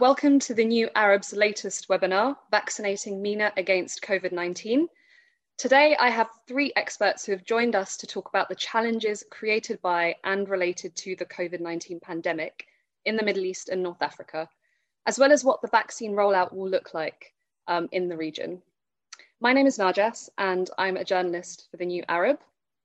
Welcome to the New Arab's latest webinar, Vaccinating MENA Against COVID-19. Today, I have three experts who have joined us to talk about the challenges created by and related to the COVID-19 pandemic in the Middle East and North Africa, as well as what the vaccine rollout will look like um, in the region. My name is Narjas, and I'm a journalist for the New Arab.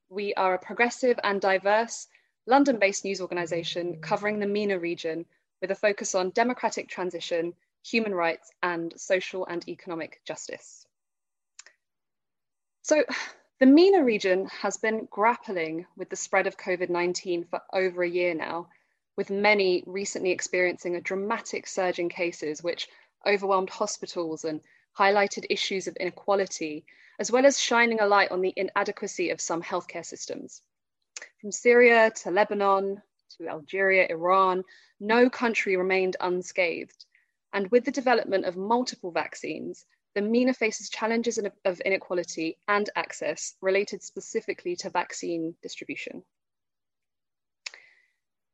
We are a progressive and diverse London-based news organisation covering the MENA region with a focus on democratic transition, human rights, and social and economic justice. So the MENA region has been grappling with the spread of COVID-19 for over a year now, with many recently experiencing a dramatic surge in cases which overwhelmed hospitals and highlighted issues of inequality, as well as shining a light on the inadequacy of some healthcare systems. From Syria to Lebanon to Algeria, Iran, no country remained unscathed. And with the development of multiple vaccines, the MENA faces challenges of inequality and access related specifically to vaccine distribution.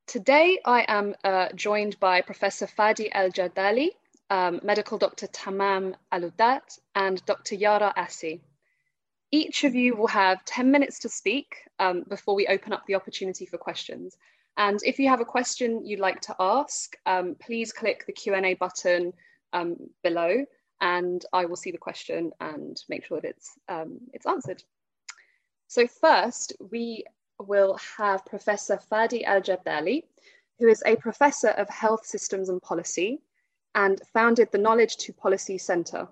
Today, I am uh, joined by Professor Fadi El Jardali, um, medical doctor Tammam Aloudat, and Dr. Yara Assi. Each of you will have 10 minutes to speak um, before we open up the opportunity for questions. And if you have a question you'd like to ask, um, please click the Q&A button um, below and I will see the question and make sure that it's, um, it's answered. So first, we will have Professor Fadi El-Jardali, who is a professor of health systems and policy and founded the Knowledge to Policy Center.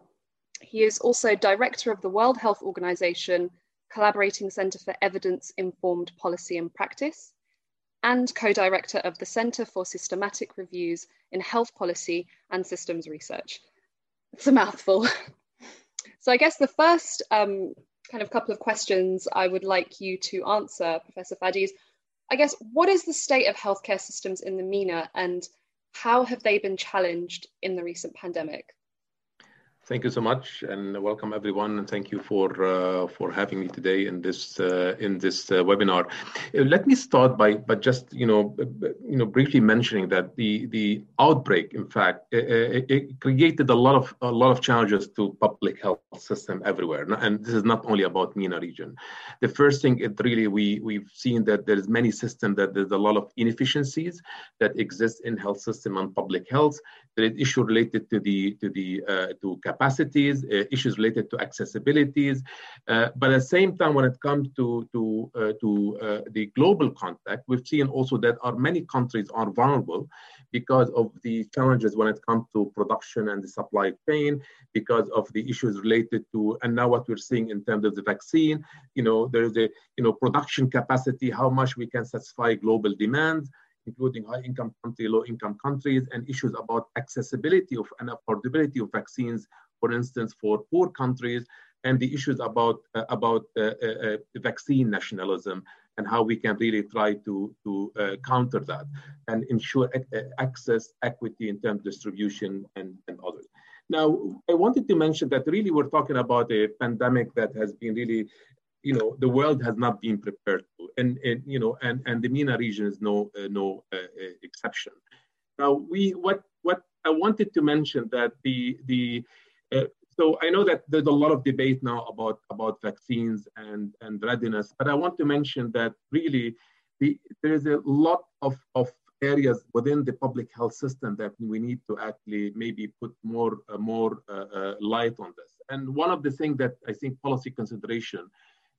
He is also director of the World Health Organization Collaborating Center for Evidence Informed Policy and Practice, and co-director of the Center for Systematic Reviews in Health Policy and Systems Research. It's a mouthful. so I guess the first um, kind of couple of questions I would like you to answer, Professor Fadi, I guess what is the state of healthcare systems in the MENA and how have they been challenged in the recent pandemic? Thank you so much, and welcome everyone, and thank you for uh, for having me today in this uh, in this uh, webinar. Uh, let me start by by just you know you know briefly mentioning that the the outbreak, in fact, it, it created a lot of a lot of challenges to public health system everywhere, and this is not only about MENA region. The first thing, it really we we've seen that there's many systems that there's a lot of inefficiencies that exist in health system and public health. There is issue related to the to the uh, to capacities, uh, issues related to accessibilities. Uh, but at the same time, when it comes to, to, uh, to the global context, we've seen also that our many countries are vulnerable because of the challenges when it comes to production and the supply chain, because of the issues related to, and now what we're seeing in terms of the vaccine, you know, there's a, you know, production capacity, how much we can satisfy global demands, including high income country, low income countries, and issues about accessibility of and affordability of vaccines for instance, for poor countries, and the issues about uh, about uh, uh, uh vaccine nationalism and how we can really try to to uh, counter that and ensure access, equity in terms of distribution and, and others. Now, I wanted to mention that really we're talking about a pandemic that has been really you know the world has not been prepared to and, and you know and and the MENA region is no uh, no exception now we what what i wanted to mention that the the so I know that there's a lot of debate now about, about vaccines and, and readiness, but I want to mention that really the, there is a lot of, of areas within the public health system that we need to actually maybe put more, uh, more uh, uh, light on this. And one of the things that I think policy consideration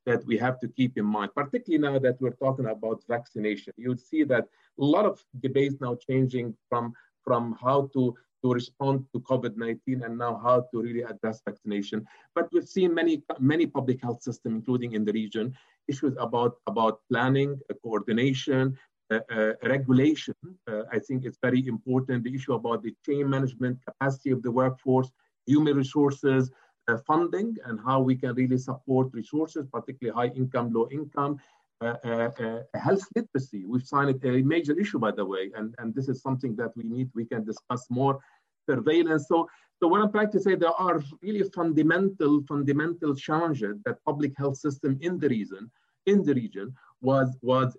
that we have to keep in mind, particularly now that we're talking about vaccination, you'll see that a lot of debates now changing from, from how to to respond to COVID-19 and now how to really address vaccination. But we've seen many, many public health systems, including in the region, issues about, about planning, uh, coordination, uh, uh, regulation. Uh, I think it's very important. The issue about the chain management capacity of the workforce, human resources, uh, funding, and how we can really support resources, particularly high income, low income, health literacy. We've signed a major issue, by the way, and, and this is something that we need, we can discuss more. Surveillance. So, so what I'm trying to say, there are really fundamental, fundamental challenges that public health system in the region, in the region, was was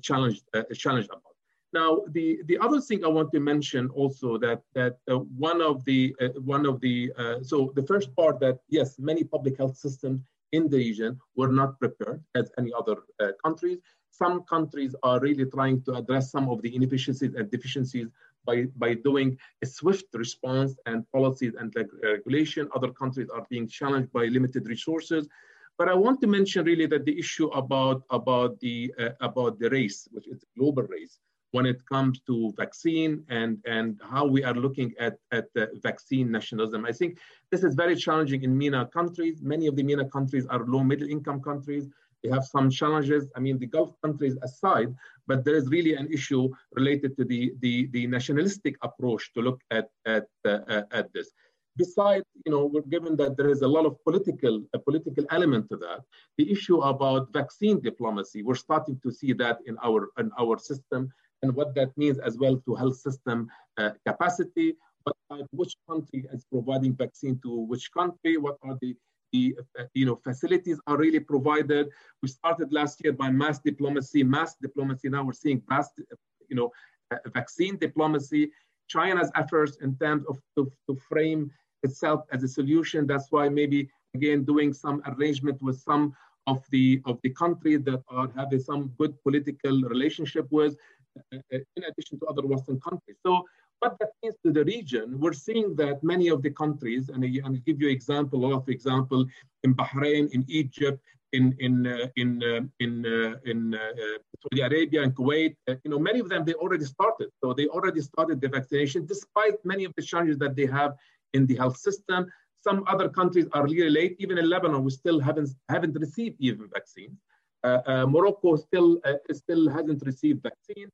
challenged, challenged about. Now, the, the other thing I want to mention also that that uh, one of the uh, one of the uh, so the first part that yes, many public health systems in the region were not prepared as any other uh, countries. Some countries are really trying to address some of the inefficiencies and deficiencies by, by doing a swift response and policies and regulation. Other countries are being challenged by limited resources. But I want to mention really that the issue about, about, the, uh, about the race, which is global race, when it comes to vaccine and, and how we are looking at, at vaccine nationalism. I think this is very challenging in MENA countries. Many of the MENA countries are low middle income countries. They have some challenges. I mean, the Gulf countries aside, but there is really an issue related to the, the, the nationalistic approach to look at, at, uh, at this. Besides, you know, given that there is a lot of political, a political element to that, the issue about vaccine diplomacy, we're starting to see that in our, in our system and what that means as well to health system uh, capacity, what type, which country is providing vaccine to which country, what are the the uh, you know facilities are really provided. We started last year by mass diplomacy, mass diplomacy. Now we're seeing mass, you know, uh, vaccine diplomacy. China's efforts in terms of to, to frame itself as a solution. That's why maybe again doing some arrangement with some of the of the countries that are having some good political relationship with in addition to other Western countries. So what that means to the region, we're seeing that many of the countries, and I'll give you example, of example, in Bahrain, in Egypt, in in uh, in uh, in uh, in uh, Saudi Arabia and Kuwait, uh, you know, many of them they already started. So they already started the vaccination, despite many of the challenges that they have in the health system. Some other countries are really late. Even in Lebanon, we still haven't haven't received even vaccines. Uh, uh, Morocco still uh, still hasn't received vaccine.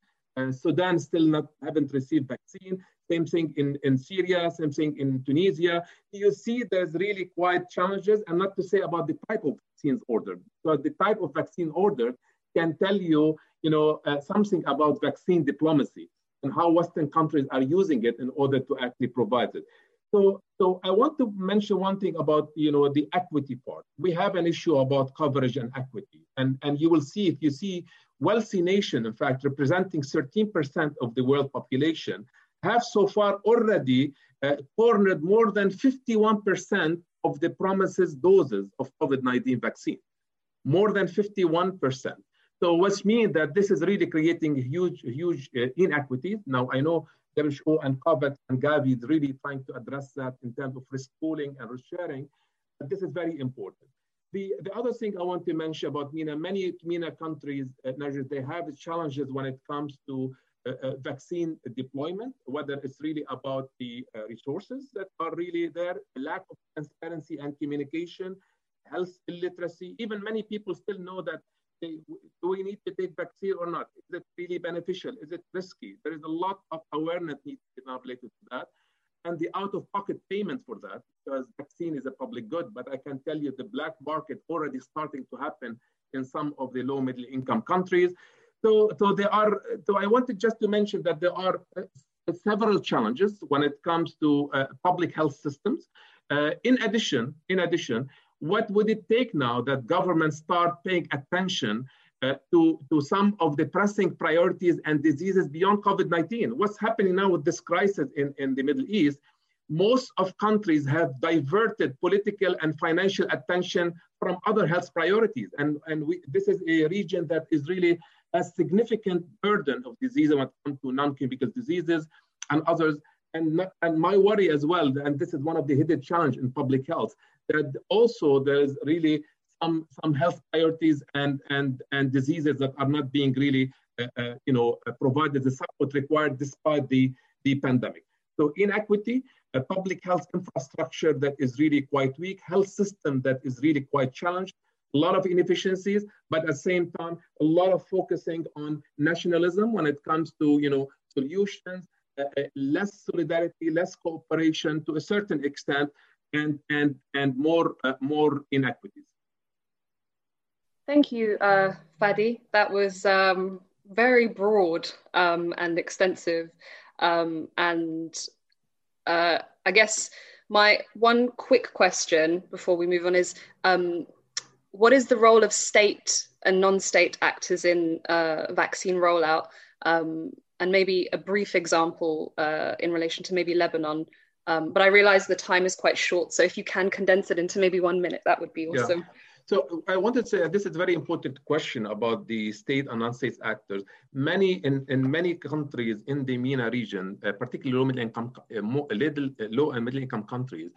Sudan still not haven't received vaccine. Same thing in, in Syria, same thing in Tunisia. You see there's really quite challenges, and not to say about the type of vaccines ordered. So the type of vaccine ordered can tell you, you know, uh, something about vaccine diplomacy and how Western countries are using it in order to actually provide it. So, so I want to mention one thing about you know the equity part. We have an issue about coverage and equity, and and you will see if you see wealthy nation, in fact, representing 13% of the world population, have so far already uh, cornered more than 51% of the promises doses of COVID-19 vaccine, more than 51%. So which means that this is really creating huge, huge uh, inequities. Now I know WHO and COVAX and Gavi is really trying to address that in terms of risk pooling and risk sharing. But this is very important. The, the other thing I want to mention about MENA, many MENA countries, uh, they have challenges when it comes to uh, uh, vaccine deployment, whether it's really about the uh, resources that are really there, lack of transparency and communication, health illiteracy. Even many people still know that do we need to take vaccine or not? Is it really beneficial? Is it risky? There is a lot of awareness needs be related to that. And the out-of-pocket payment for that, because vaccine is a public good, but I can tell you the black market already starting to happen in some of the low middle income countries. So, so there are, so I wanted just to mention that there are uh, several challenges when it comes to uh, public health systems. Uh, in addition, in addition, what would it take now that governments start paying attention uh, to, to some of the pressing priorities and diseases beyond COVID-19? What's happening now with this crisis in, in the Middle East? Most of countries have diverted political and financial attention from other health priorities. And, and we, this is a region that is really a significant burden of disease when it comes to non-communicable diseases and others. And, and my worry as well, and this is one of the hidden challenge in public health, that also there's really some some health priorities and and and diseases that are not being really uh, uh, you know uh, provided the support required despite the the pandemic. So inequity, a public health infrastructure that is really quite weak, health system that is really quite challenged, a lot of inefficiencies, but at the same time, a lot of focusing on nationalism when it comes to you know solutions, uh, uh less solidarity, less cooperation to a certain extent, and and and more uh, more inequities. Thank you, uh, Fadi. That was um, very broad um, and extensive, um, and uh, I guess my one quick question before we move on is. Um, what is the role of state and non-state actors in uh, vaccine rollout? Um, and maybe a brief example uh, in relation to maybe Lebanon. Um, but I realize the time is quite short, so if you can condense it into maybe one minute, that would be awesome. Yeah. So I wanted to say this is a very important question about the state and non-state actors. Many in, in many countries in the MENA region, uh, particularly low middle income, uh, more, little, uh, low and middle income countries,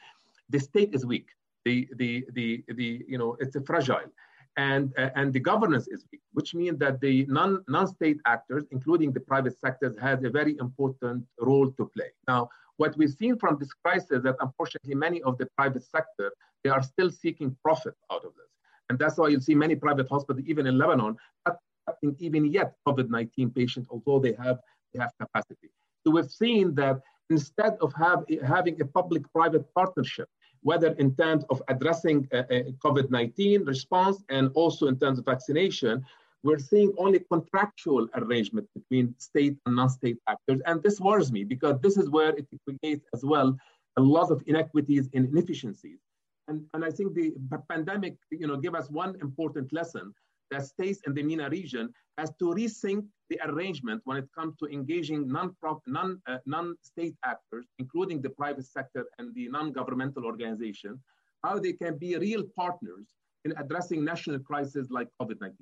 the state is weak. The the the the you know it's fragile and, uh, and the governance is weak, which means that the non, non-state actors, including the private sectors, has a very important role to play. Now, what we've seen from this crisis is that unfortunately many of the private sector, they are still seeking profit out of this. And that's why you'll see many private hospitals, even in Lebanon, accepting even yet COVID-19 patients, although they have, they have capacity. So we've seen that instead of have, having a public-private partnership, whether in terms of addressing uh, uh COVID-19 response and also in terms of vaccination, we're seeing only contractual arrangement between state and non-state actors. And this worries me because this is where it creates as well a lot of inequities and inefficiencies. And, and I think the pandemic, you know, give us one important lesson that states in the MENA region has to rethink the arrangement when it comes to engaging non-state non, uh, non actors, including the private sector and the non-governmental organization, how they can be real partners in addressing national crises like COVID-19.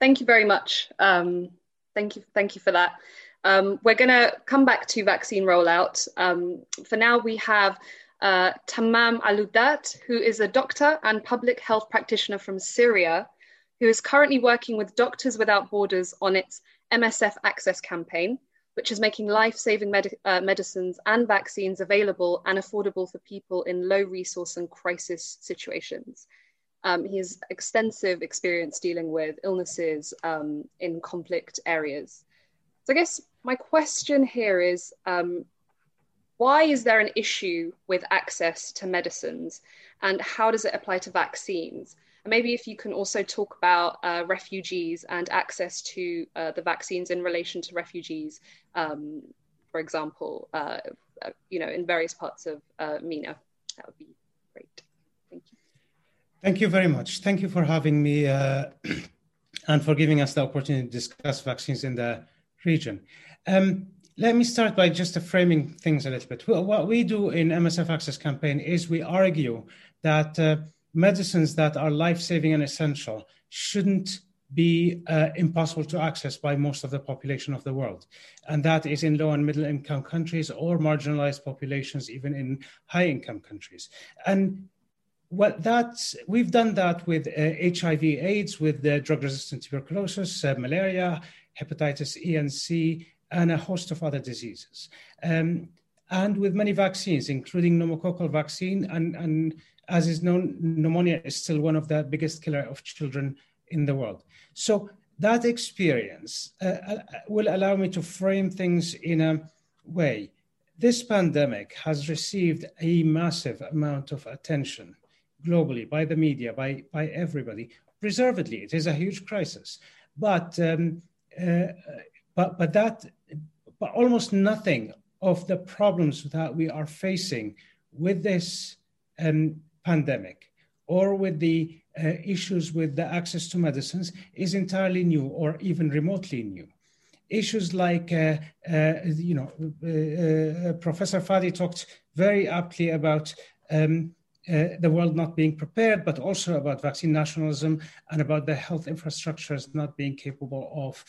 Thank you very much. Um, thank you, thank you for that. Um, we're going to come back to vaccine rollout. Um, for now, we have uh, Tammam Aloudat, who is a doctor and public health practitioner from Syria, who is currently working with Doctors Without Borders on its MSF Access campaign, which is making life saving med- uh, medicines and vaccines available and affordable for people in low resource and crisis situations. Um, he has extensive experience dealing with illnesses um, in conflict areas. So, I guess my question here is um, why is there an issue with access to medicines and how does it apply to vaccines? And maybe if you can also talk about uh, refugees and access to uh, the vaccines in relation to refugees, um, for example, uh, uh you know, in various parts of uh, MENA, that would be great. Thank you. Very much. Thank you for having me uh, and for giving us the opportunity to discuss vaccines in the region. Um, let me start by just framing things a little bit. What we do in MSF Access campaign is we argue that uh, medicines that are life-saving and essential shouldn't be uh, impossible to access by most of the population of the world. And that is in low and middle income countries or marginalized populations, even in high income countries. And what that's, we've done that with uh, HIV AIDS, with the drug resistant tuberculosis, uh, malaria, hepatitis E and C, and a host of other diseases. Um, and with many vaccines, including pneumococcal vaccine, and, and as is known, pneumonia is still one of the biggest killer of children in the world. So that experience uh, uh will allow me to frame things in a way. This pandemic has received a massive amount of attention globally by the media, by, by everybody. Reservedly, it is a huge crisis. But um, uh, but but that but almost nothing of the problems that we are facing with this um, pandemic or with the uh, issues with the access to medicines is entirely new or even remotely new. Issues like, uh, uh, you know, uh, uh, Professor Fadi talked very aptly about um, the world not being prepared, but also about vaccine nationalism and about the health infrastructures not being capable of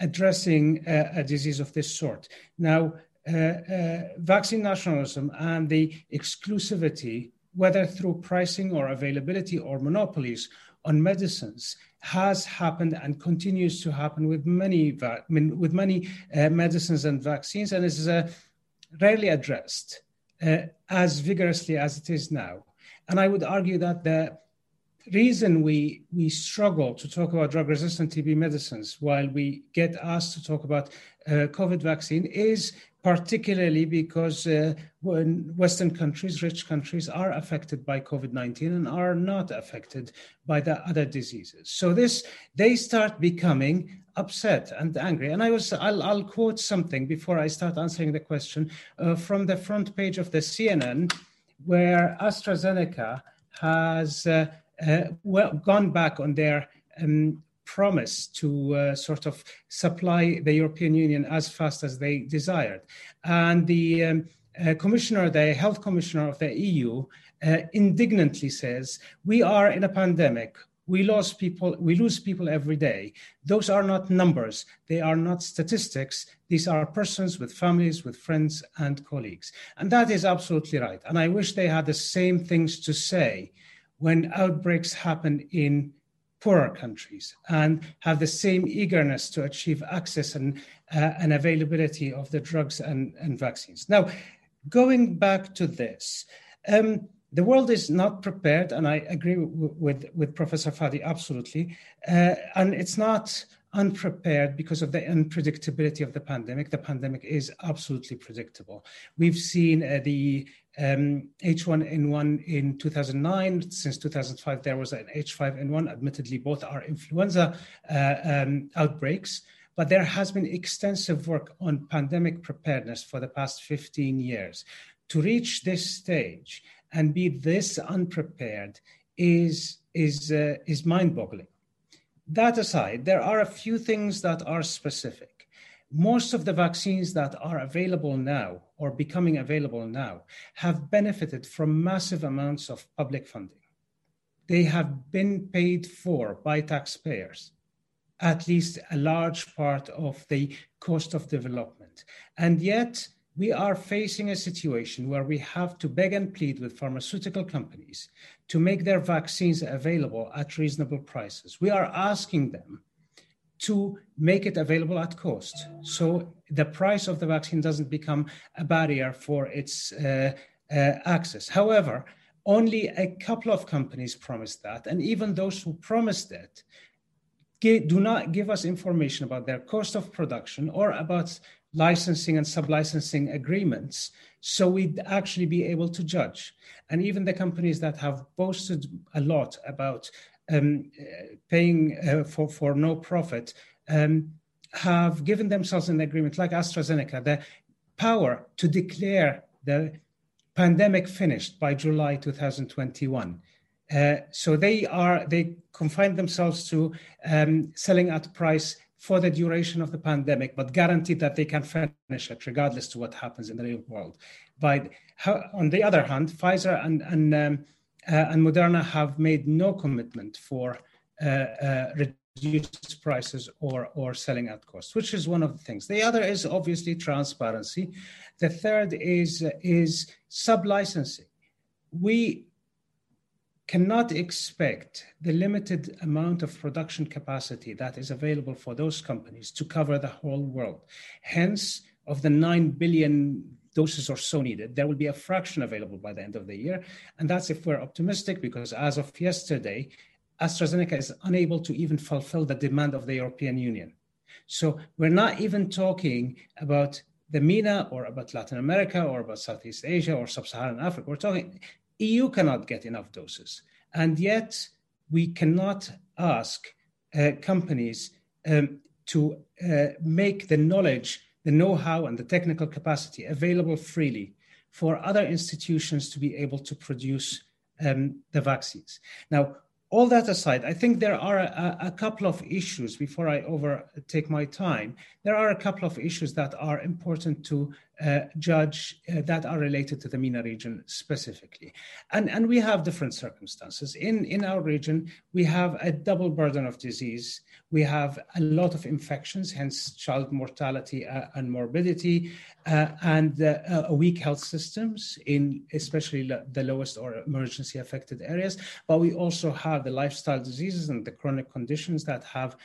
addressing a, disease of this sort. Now, uh, uh, vaccine nationalism and the exclusivity, whether through pricing or availability or monopolies on medicines, has happened and continues to happen with many with many uh, medicines and vaccines, and is uh, rarely addressed uh, as vigorously as it is now. And I would argue that the reason we we struggle to talk about drug resistant TB medicines while we get asked to talk about uh, COVID vaccine is particularly because uh, Western countries, rich countries, are affected by COVID 19 and are not affected by the other diseases. So this they start becoming upset and angry. And I was I'll, I'll quote something before I start answering the question uh, from the front page of the CNN, where AstraZeneca has uh, uh, well, gone back on their um, promised to uh, sort of supply the European Union as fast as they desired. And the um, uh, commissioner, the health commissioner of the EU, uh, indignantly says, "We are in a pandemic. We lose people. We lose people every day. Those are not numbers. They are not statistics. These are persons with families, with friends and colleagues." And that is absolutely right. And I wish they had the same things to say when outbreaks happen in poorer countries and have the same eagerness to achieve access and, uh, and availability of the drugs and, and vaccines. Now, going back to this, um, the world is not prepared, and I agree w- with, with Professor Fadi absolutely. Uh, and it's not unprepared because of the unpredictability of the pandemic. The pandemic is absolutely predictable. We've seen uh, the um, H1N1 in 2009. Since 2005, there was an H5N1. Admittedly, both are influenza uh, um, outbreaks, but there has been extensive work on pandemic preparedness for the past 15 years. To reach this stage and be this unprepared is is uh, is mind-boggling. That aside, there are a few things that are specific. Most of the vaccines that are available now or becoming available now have benefited from massive amounts of public funding. They have been paid for by taxpayers, at least a large part of the cost of development. And yet, we are facing a situation where we have to beg and plead with pharmaceutical companies to make their vaccines available at reasonable prices. We are asking them to make it available at cost. So the price of the vaccine doesn't become a barrier for its uh, uh, access. However, only a couple of companies promised that. And even those who promised it do not give us information about their cost of production or about licensing and sub-licensing agreements so we'd actually be able to judge and even the companies that have boasted a lot about um, paying uh, for, for no profit um, have given themselves an agreement like AstraZeneca the power to declare the pandemic finished by July 2021 uh, so they are they confine themselves to um, selling at price for the duration of the pandemic, but guaranteed that they can finish it regardless to what happens in the real world. But how, on the other hand, Pfizer and and, um, uh, and Moderna have made no commitment for uh, uh, reduced prices or or selling at cost, which is one of the things. The other is obviously transparency. The third is is sub licensing. We cannot expect the limited amount of production capacity that is available for those companies to cover the whole world. Hence, of the 9 billion doses or so needed, there will be a fraction available by the end of the year. And that's if we're optimistic, because as of yesterday, AstraZeneca is unable to even fulfill the demand of the European Union. So we're not even talking about the MENA or about Latin America or about Southeast Asia or Sub Saharan Africa. We're talking EU cannot get enough doses. And yet, we cannot ask uh, companies um, to uh, make the knowledge, the know how, and the technical capacity available freely for other institutions to be able to produce um, the vaccines. Now, all that aside, I think there are a, a, couple of issues before I overtake my time. There are a couple of issues that are important to uh, judge uh, that are related to the MENA region specifically. And, and we have different circumstances. In, in our region, we have a double burden of disease. We have a lot of infections, hence child mortality uh, and morbidity, uh, and uh, weak health systems in especially the lowest or emergency affected areas. But we also have the lifestyle diseases and the chronic conditions that have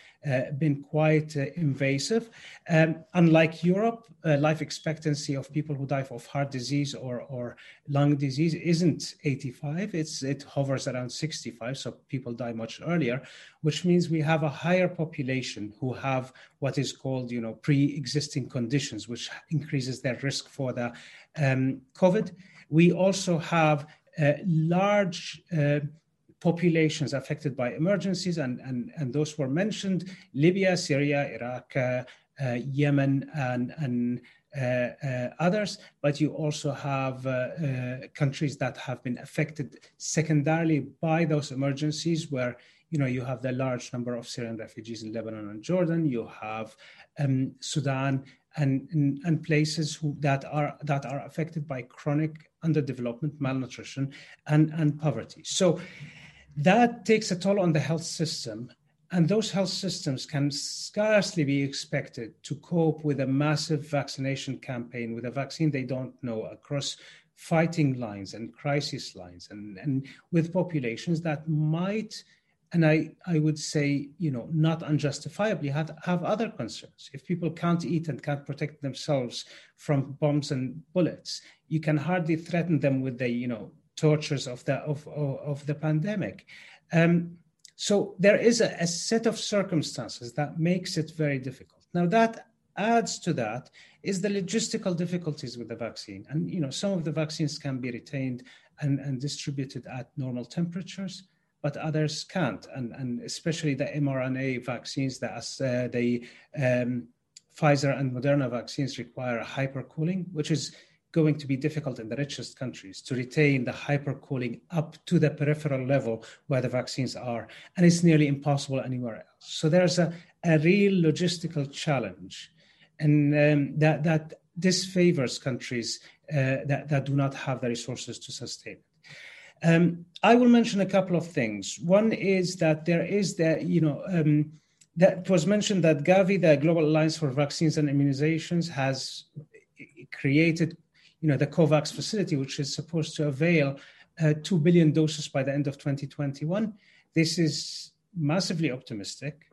been quite invasive. Um, unlike Europe, life expectancy expectancy of people who die of heart disease or, or lung disease isn't 85, it's, it hovers around 65, so people die much earlier, which means we have a higher population who have what is called, you know, pre-existing conditions, which increases their risk for the um, COVID. We also have uh, large uh, populations affected by emergencies, and, and, and those were mentioned Libya, Syria, Iraq, uh, uh, Yemen, and, and others, but you also have uh, countries that have been affected secondarily by those emergencies where you know, you have the large number of Syrian refugees in Lebanon and Jordan. You have um, Sudan and, and, and places who, that are that are affected by chronic underdevelopment, malnutrition, and, and poverty. So that takes a toll on the health system. And those health systems can scarcely be expected to cope with a massive vaccination campaign with a vaccine they don't know across fighting lines and crisis lines and, and with populations that might and I, I would say, you know, not unjustifiably have, have other concerns. If people can't eat and can't protect themselves from bombs and bullets, you can hardly threaten them with the, you know, tortures of the of, of, of the pandemic. Um, so there is a, a set of circumstances that makes it very difficult. Now that adds to that is the logistical difficulties with the vaccine. And you know, some of the vaccines can be retained and, and distributed at normal temperatures but others can't. And, and especially the mRNA vaccines, that uh, the um, Pfizer and Moderna vaccines require hypercooling, which is going to be difficult in the richest countries to retain the hypercooling up to the peripheral level where the vaccines are. And it's nearly impossible anywhere else. So there's a, a real logistical challenge. And um, that, that disfavors countries uh, that, that do not have the resources to sustain it. Um, I will mention a couple of things. One is that there is the, you know, um, that was mentioned that Gavi, the Global Alliance for Vaccines and Immunizations, has created, you know, the COVAX facility, which is supposed to avail uh, 2 billion doses by the end of 2021. This is massively optimistic.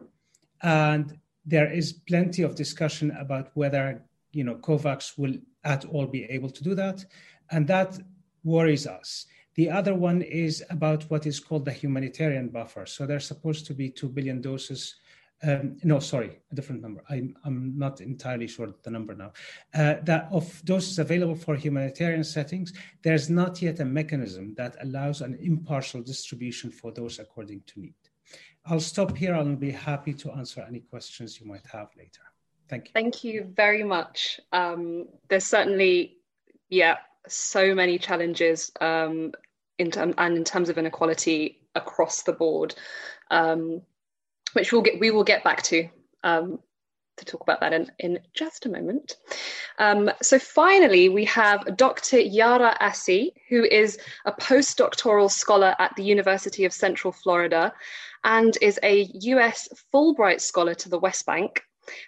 And there is plenty of discussion about whether, you know, COVAX will at all be able to do that. And that worries us. The other one is about what is called the humanitarian buffer. So there's supposed to be 2 billion doses. Um, no, sorry, a different number. I'm, I'm not entirely sure the number now. Uh, that of doses available for humanitarian settings, there's not yet a mechanism that allows an impartial distribution for those according to need. I'll stop here. I'll be happy to answer any questions you might have later. Thank you. Thank you very much. Um, there's certainly, yeah, so many challenges um, in term, and in terms of inequality across the board, um, which we'll get we will get back to um, to talk about that in, in just a moment. Um, so finally, we have Dr. Yara Assi, who is a postdoctoral scholar at the University of Central Florida and is a US Fulbright Scholar to the West Bank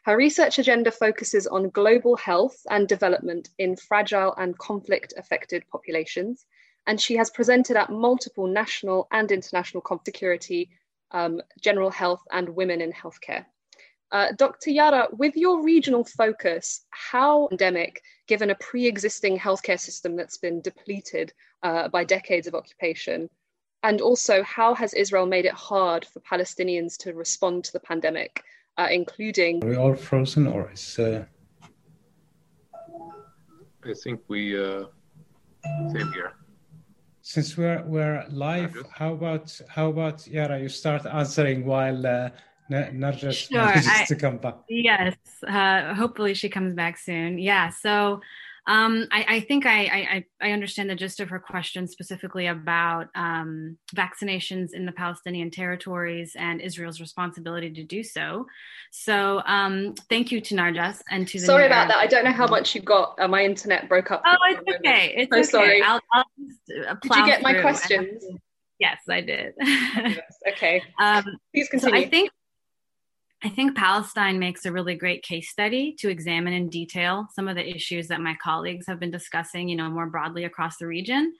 her research agenda focuses on global health and development in fragile and conflict affected populations, and she has presented at multiple national and international security, um, general health, and women in healthcare. Uh, Dr. Yara, with your regional focus, how endemic, given a pre existing healthcare system that's been depleted uh, by decades of occupation? And also, how has Israel made it hard for Palestinians to respond to the pandemic? uh, including. Are we all frozen or is? Uh... I think we uh, same here. Since we're we're live, how about how about Yara? You start answering while uh, Narjas sure, manages to come back. Yes, uh, hopefully she comes back soon. Yeah, so um, I, I, think I, I, I, understand the gist of her question specifically about um, vaccinations in the Palestinian territories and Israel's responsibility to do so. So um, thank you to Narjas and to the. Sorry about that. I don't know how much you got. Uh, my internet broke up. Oh, it's okay. It's so okay. sorry. I'll, I'll just, uh, did you get my questions? Yes, I did. Okay. Um, Please continue. So I think I think Palestine makes a really great case study to examine in detail some of the issues that my colleagues have been discussing, you know, more broadly across the region.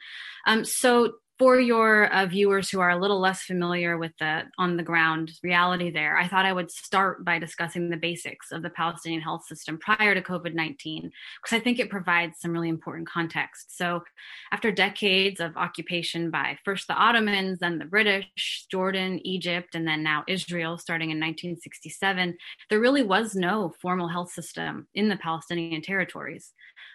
Um, so for your uh, viewers who are a little less familiar with the on the ground reality there, I thought I would start by discussing the basics of the Palestinian health system prior to COVID 19, because I think it provides some really important context. So, after decades of occupation by first the Ottomans, then the British, Jordan, Egypt, and then now Israel starting in 1967, there really was no formal health system in the Palestinian territories.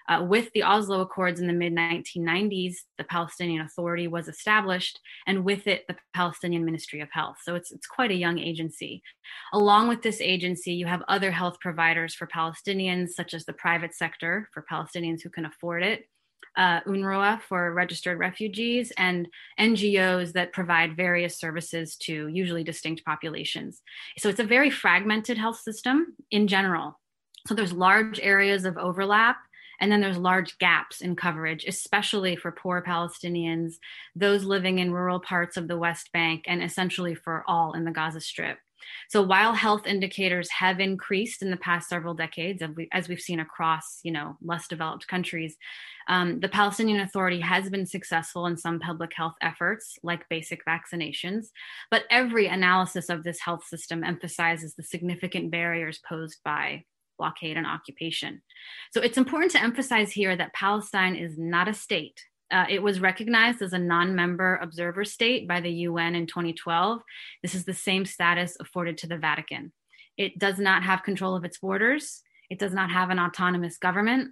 Uh, with the Oslo Accords in the mid 1990s, the Palestinian Authority was established, and with it, the Palestinian Ministry of Health. So it's, it's quite a young agency. Along with this agency, you have other health providers for Palestinians, such as the private sector for Palestinians who can afford it, uh, UNRWA for registered refugees, and NGOs that provide various services to usually distinct populations. So it's a very fragmented health system in general. So there's large areas of overlap. And then there's large gaps in coverage, especially for poor Palestinians, those living in rural parts of the West Bank, and essentially for all in the Gaza Strip. So while health indicators have increased in the past several decades, as we've seen across, you know, less developed countries, um, the Palestinian Authority has been successful in some public health efforts, like basic vaccinations. But every analysis of this health system emphasizes the significant barriers posed by blockade and occupation. So it's important to emphasize here that Palestine is not a state. Uh, it was recognized as a non member observer state by the UN in 2012. This is the same status afforded to the Vatican. It does not have control of its borders, it does not have an autonomous government,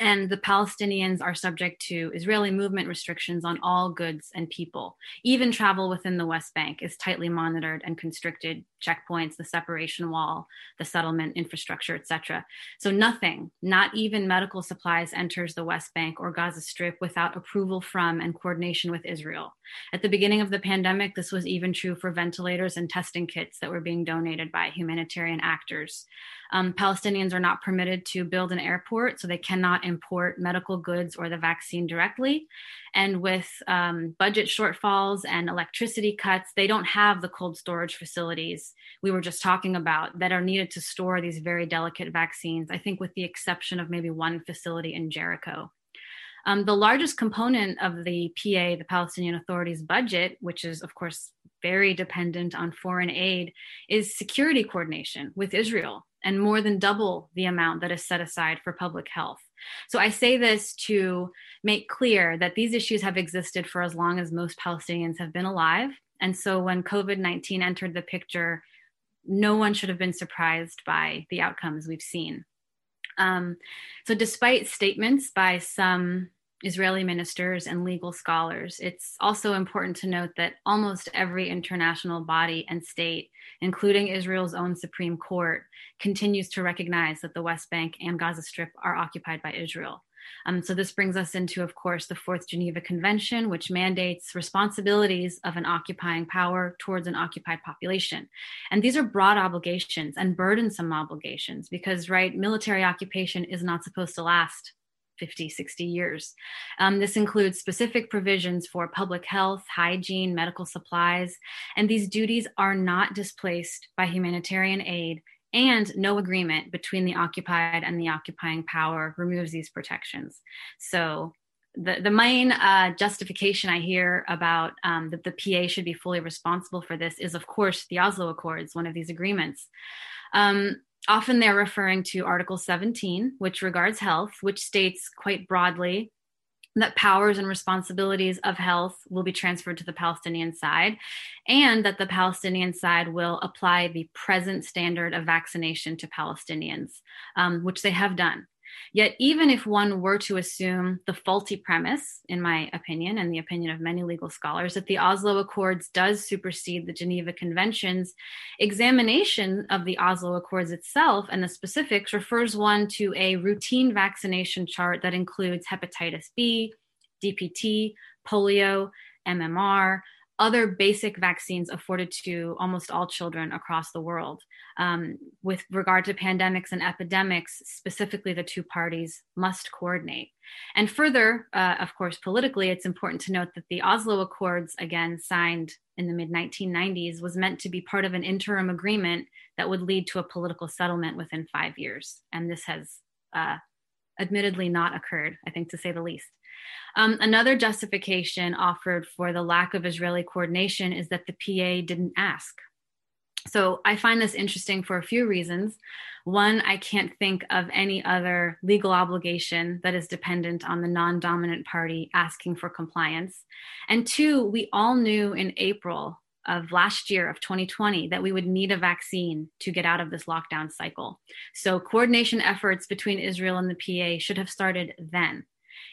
and the Palestinians are subject to Israeli movement restrictions on all goods and people. Even travel within the West Bank is tightly monitored and constricted checkpoints, the separation wall, the settlement infrastructure, etc. So nothing, not even medical supplies, enters the West Bank or Gaza Strip without approval from and coordination with Israel. At the beginning of the pandemic, this was even true for ventilators and testing kits that were being donated by humanitarian actors. Um, Palestinians are not permitted to build an airport, so they cannot import medical goods or the vaccine directly. And with um, budget shortfalls and electricity cuts, they don't have the cold storage facilities we were just talking about that are needed to store these very delicate vaccines, I think, with the exception of maybe one facility in Jericho. Um, the largest component of the PA, the Palestinian Authority's budget, which is, of course, very dependent on foreign aid, is security coordination with Israel and more than double the amount that is set aside for public health. So I say this to make clear that these issues have existed for as long as most Palestinians have been alive. And so when COVID 19 entered the picture, no one should have been surprised by the outcomes we've seen. Um, so, despite statements by some Israeli ministers and legal scholars, it's also important to note that almost every international body and state, including Israel's own Supreme Court, continues to recognize that the West Bank and Gaza Strip are occupied by Israel. Um, so this brings us into, of course, the Fourth Geneva Convention, which mandates responsibilities of an occupying power towards an occupied population. And these are broad obligations and burdensome obligations because, right, military occupation is not supposed to last 50, 60 years. Um, this includes specific provisions for public health, hygiene, medical supplies, and these duties are not displaced by humanitarian aid and no agreement between the occupied and the occupying power removes these protections. So the, the main uh, justification I hear about um, that the PA should be fully responsible for this is, of course, the Oslo Accords, one of these agreements. Um, often they're referring to Article 17, which regards health, which states quite broadly that powers and responsibilities of health will be transferred to the Palestinian side, and that the Palestinian side will apply the present standard of vaccination to Palestinians, um, which they have done. Yet, even if one were to assume the faulty premise, in my opinion, and the opinion of many legal scholars, that the Oslo Accords does supersede the Geneva Conventions, examination of the Oslo Accords itself and the specifics refers one to a routine vaccination chart that includes hepatitis B, DPT, polio, MMR, other basic vaccines afforded to almost all children across the world. Um, with regard to pandemics and epidemics, specifically, the two parties must coordinate. And further, uh, of course, politically, it's important to note that the Oslo Accords, again signed in the mid 1990s, was meant to be part of an interim agreement that would lead to a political settlement within five years. And this has uh, admittedly not occurred, I think, to say the least. Um, another justification offered for the lack of Israeli coordination is that the PA didn't ask. So I find this interesting for a few reasons. One, I can't think of any other legal obligation that is dependent on the non dominant party asking for compliance. And two, we all knew in April of last year of 2020 that we would need a vaccine to get out of this lockdown cycle. So coordination efforts between Israel and the PA should have started then.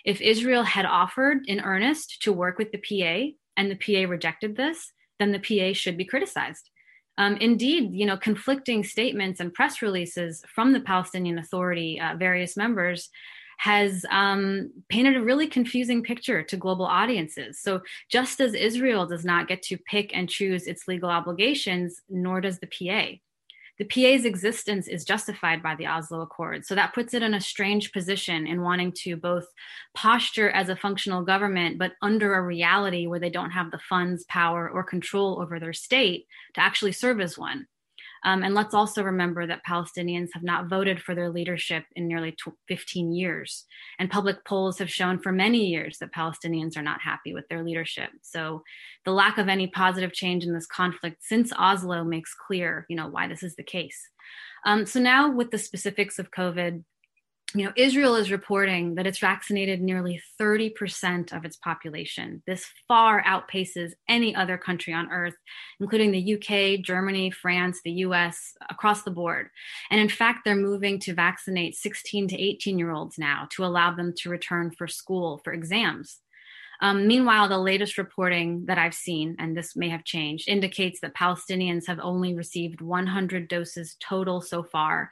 If Israel had offered in earnest to work with the PA and the PA rejected this, then the PA should be criticized. Um, indeed, you know, conflicting statements and press releases from the Palestinian Authority, uh, various members, has um, painted a really confusing picture to global audiences. So, just as Israel does not get to pick and choose its legal obligations, nor does the PA. The PA's existence is justified by the Oslo Accord. So that puts it in a strange position in wanting to both posture as a functional government, but under a reality where they don't have the funds, power, or control over their state to actually serve as one. Um, and let's also remember that Palestinians have not voted for their leadership in nearly 15 years. And public polls have shown for many years that Palestinians are not happy with their leadership. So the lack of any positive change in this conflict since Oslo makes clear, you know, why this is the case. Um, so now with the specifics of COVID, you know, Israel is reporting that it's vaccinated nearly 30% of its population. This far outpaces any other country on earth, including the UK, Germany, France, the US, across the board. And in fact, they're moving to vaccinate 16 to 18 year olds now to allow them to return for school for exams. Um, meanwhile, the latest reporting that I've seen, and this may have changed, indicates that Palestinians have only received 100 doses total so far.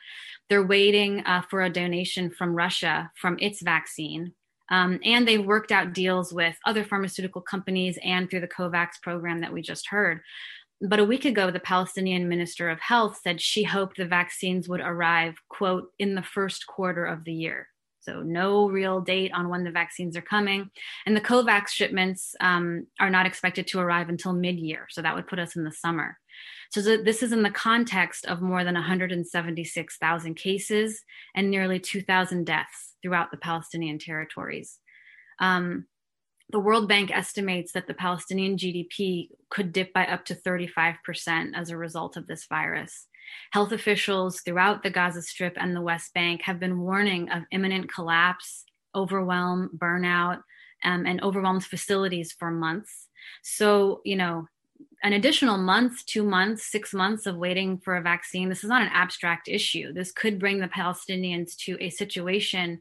They're waiting uh, for a donation from Russia from its vaccine. Um, and they've worked out deals with other pharmaceutical companies and through the COVAX program that we just heard. But a week ago, the Palestinian Minister of Health said she hoped the vaccines would arrive, quote, in the first quarter of the year. So, no real date on when the vaccines are coming. And the COVAX shipments um, are not expected to arrive until mid year. So, that would put us in the summer. So, this is in the context of more than 176,000 cases and nearly 2,000 deaths throughout the Palestinian territories. Um, the World Bank estimates that the Palestinian GDP could dip by up to 35% as a result of this virus. Health officials throughout the Gaza Strip and the West Bank have been warning of imminent collapse, overwhelm, burnout, um, and overwhelmed facilities for months. So, you know, an additional month, two months, six months of waiting for a vaccine, this is not an abstract issue. This could bring the Palestinians to a situation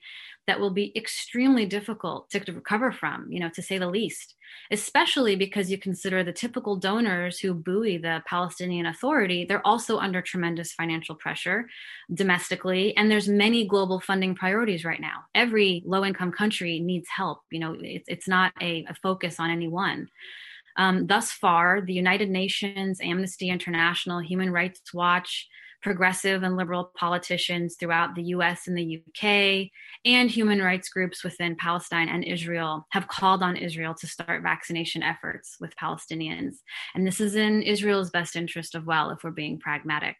that will be extremely difficult to, recover from, you know, to say the least, especially because you consider the typical donors who buoy the Palestinian Authority, they're also under tremendous financial pressure domestically. And there's many global funding priorities right now. Every low income country needs help. You know, it's, it's not a, a focus on any one. Um, thus far, the United Nations, Amnesty International, Human Rights Watch, progressive and liberal politicians throughout the US and the UK, and human rights groups within Palestine and Israel have called on Israel to start vaccination efforts with Palestinians. And this is in Israel's best interest as well, if we're being pragmatic.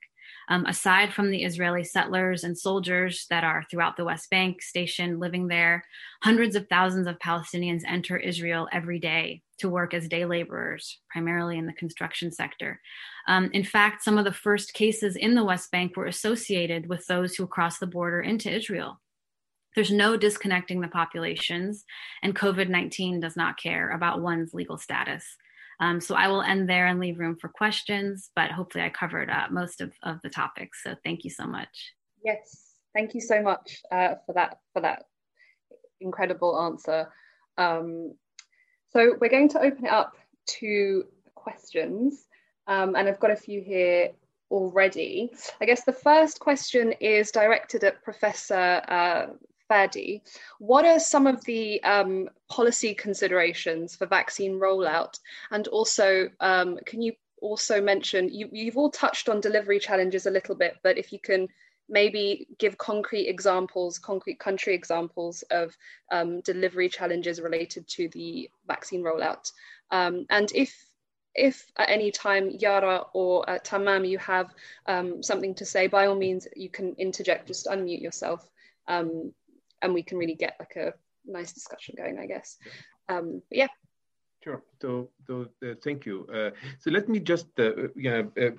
Um, aside from the Israeli settlers and soldiers that are throughout the West Bank stationed living there, hundreds of thousands of Palestinians enter Israel every day to work as day laborers, primarily in the construction sector. Um, in fact, some of the first cases in the West Bank were associated with those who crossed the border into Israel. There's no disconnecting the populations, and COVID 19 does not care about one's legal status. Um, so I will end there and leave room for questions, but hopefully I covered uh, most of, of the topics. So thank you so much. Yes, thank you so much uh, for that for that incredible answer. Um, so we're going to open it up to questions, um, and I've got a few here already. I guess the first question is directed at Professor uh. What are some of the um, policy considerations for vaccine rollout? And also, um, can you also mention, you, you've all touched on delivery challenges a little bit, but if you can maybe give concrete examples, concrete country examples of um, delivery challenges related to the vaccine rollout. Um, and if if at any time Yara or uh, Tammam you have um, something to say, by all means you can interject. Just unmute yourself um, and we can really get like a nice discussion going, I guess. Um, yeah. Sure. So, so uh, thank you. Uh, so let me just uh, yeah, uh,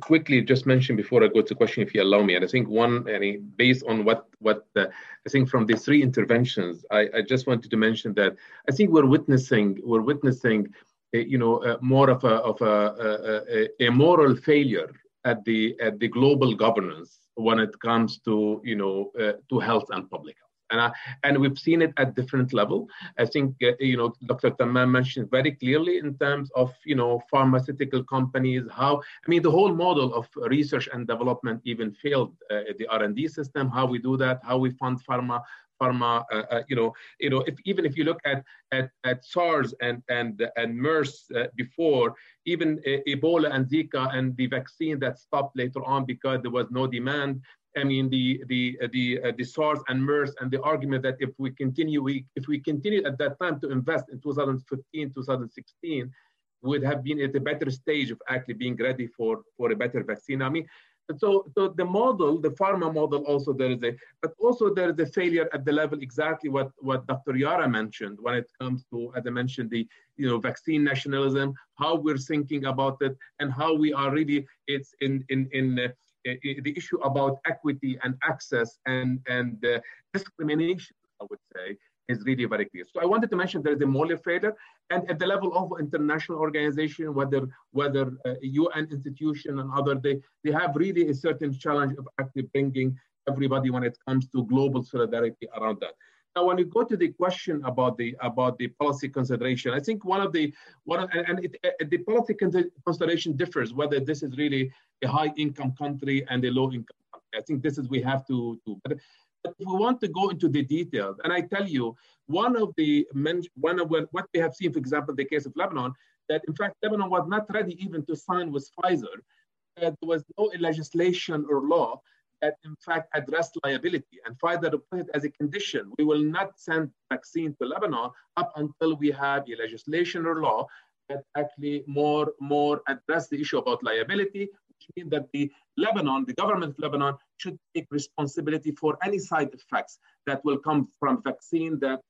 quickly just mention before I go to question, if you allow me. And I think one, I mean, based on what what I think from the three interventions, I, I just wanted to mention that I think we're witnessing we're witnessing, uh, you know, uh, more of a of a, a, a moral failure at the at the global governance when it comes to you know to health and public health and, I, and we've seen it at different level. I think uh, you know Dr. Tammam mentioned very clearly in terms of you know pharmaceutical companies how I mean the whole model of research and development even failed uh, the R&D system. How we do that, how we fund pharma pharma. Uh, uh, you know, you know, if even if you look at at, at SARS and and and MERS uh, before, even Ebola and Zika and the vaccine that stopped later on because there was no demand. I mean, the the the uh, the SARS and MERS and the argument that if we continue, we if we continue at that time to invest in 2015, 2016, would have been at a better stage of actually being ready for for a better vaccine. I mean, so, so the model, the pharma model, also there is a, but also there is a failure at the level exactly what what Dr. Yara mentioned when it comes to, as I mentioned, the you know vaccine nationalism, how we're thinking about it, and how we are really it's in in in. Uh, the issue about equity and access and and uh, discrimination, I would say, is really very clear. So I wanted to mention there is a moral failure, and at the level of international organization, whether whether uh, UN institution and other, they they have really a certain challenge of actually bringing everybody when it comes to global solidarity around that. Now, when you go to the question about the about the policy consideration, I think one of the one of, and it, uh, the policy consideration differs whether this is really a high income country and a low income country. I think this is we have to to. But if we want to go into the details, and I tell you, one of the men one of what we have seen, for example, the case of Lebanon, that in fact Lebanon was not ready even to sign with Pfizer. That there was no legislation or law that in fact addressed liability. And Pfizer put it as a condition: we will not send vaccine to Lebanon up until we have a legislation or law that actually more more address the issue about liability, which means that the Lebanon, the government of Lebanon, should take responsibility for any side effects that will come from vaccine that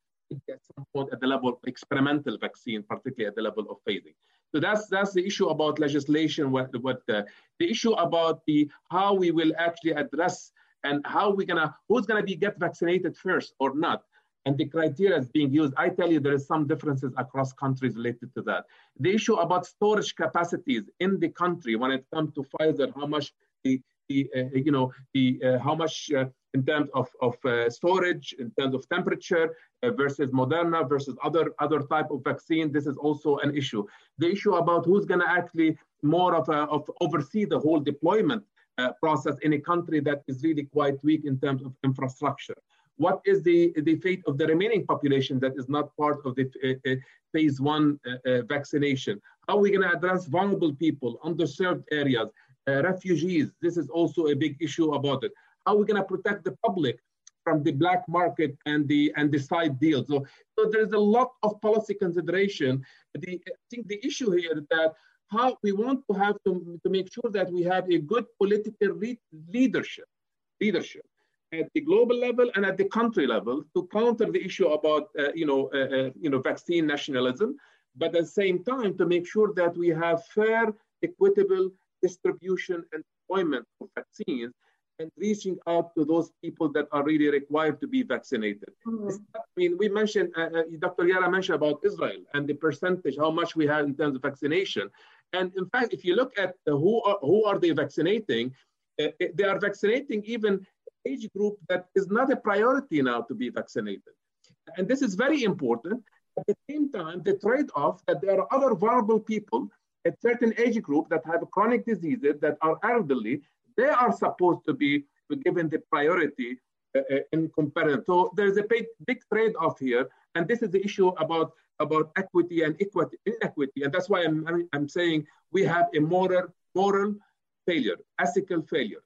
at some point at the level of experimental vaccine, particularly at the level of phasing. So that's that's the issue about legislation. What what the, the issue about the how we will actually address and how we're gonna who's gonna be get vaccinated first or not and the criteria is being used. I tell you, there is some differences across countries related to that. The issue about storage capacities in the country when it comes to Pfizer, how much the, the uh, you know, the uh, how much uh, in terms of, of uh, storage, in terms of temperature uh, versus Moderna versus other other type of vaccine. This is also an issue. The issue about who's going to actually more of, a, of oversee the whole deployment uh, process in a country that is really quite weak in terms of infrastructure what is the, the fate of the remaining population that is not part of the uh, uh, phase one uh, vaccination? How are we going to address vulnerable people, underserved areas, refugees? This is also a big issue about it. How are we going to protect the public from the black market and the and the side deals? So, so there's a lot of policy consideration. The, I think the issue here is that how we want to have to, to make sure that we have a good political leadership leadership at the global level and at the country level to counter the issue about uh, you know uh, uh, you know vaccine nationalism, but at the same time to make sure that we have fair, equitable distribution and deployment of vaccines and reaching out to those people that are really required to be vaccinated. Mm-hmm. I mean, we mentioned, uh, uh Dr. Yara mentioned about Israel and the percentage, how much we have in terms of vaccination. And in fact, if you look at who are, who are they vaccinating, uh, they are vaccinating even age group that is not a priority now to be vaccinated. And this is very important. At the same time, the trade-off that there are other vulnerable people at certain age group that have chronic diseases that are elderly, they are supposed to be given the priority uh, uh, in comparison. So there's a big, big trade-off here, and this is the issue about about equity and equity, inequity, and that's why I'm, I'm saying we have a moral moral failure, ethical failure.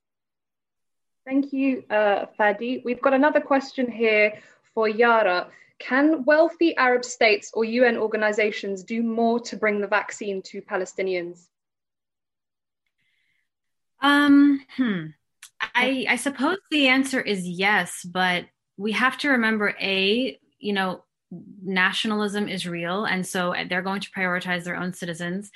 Thank you, uh, Fadi. We've got another question here for Yara. Can wealthy Arab states or UN organizations do more to bring the vaccine to Palestinians? Um, hmm. I, I suppose the answer is yes, but we have to remember a, you know, nationalism is real. And so they're going to prioritize their own citizens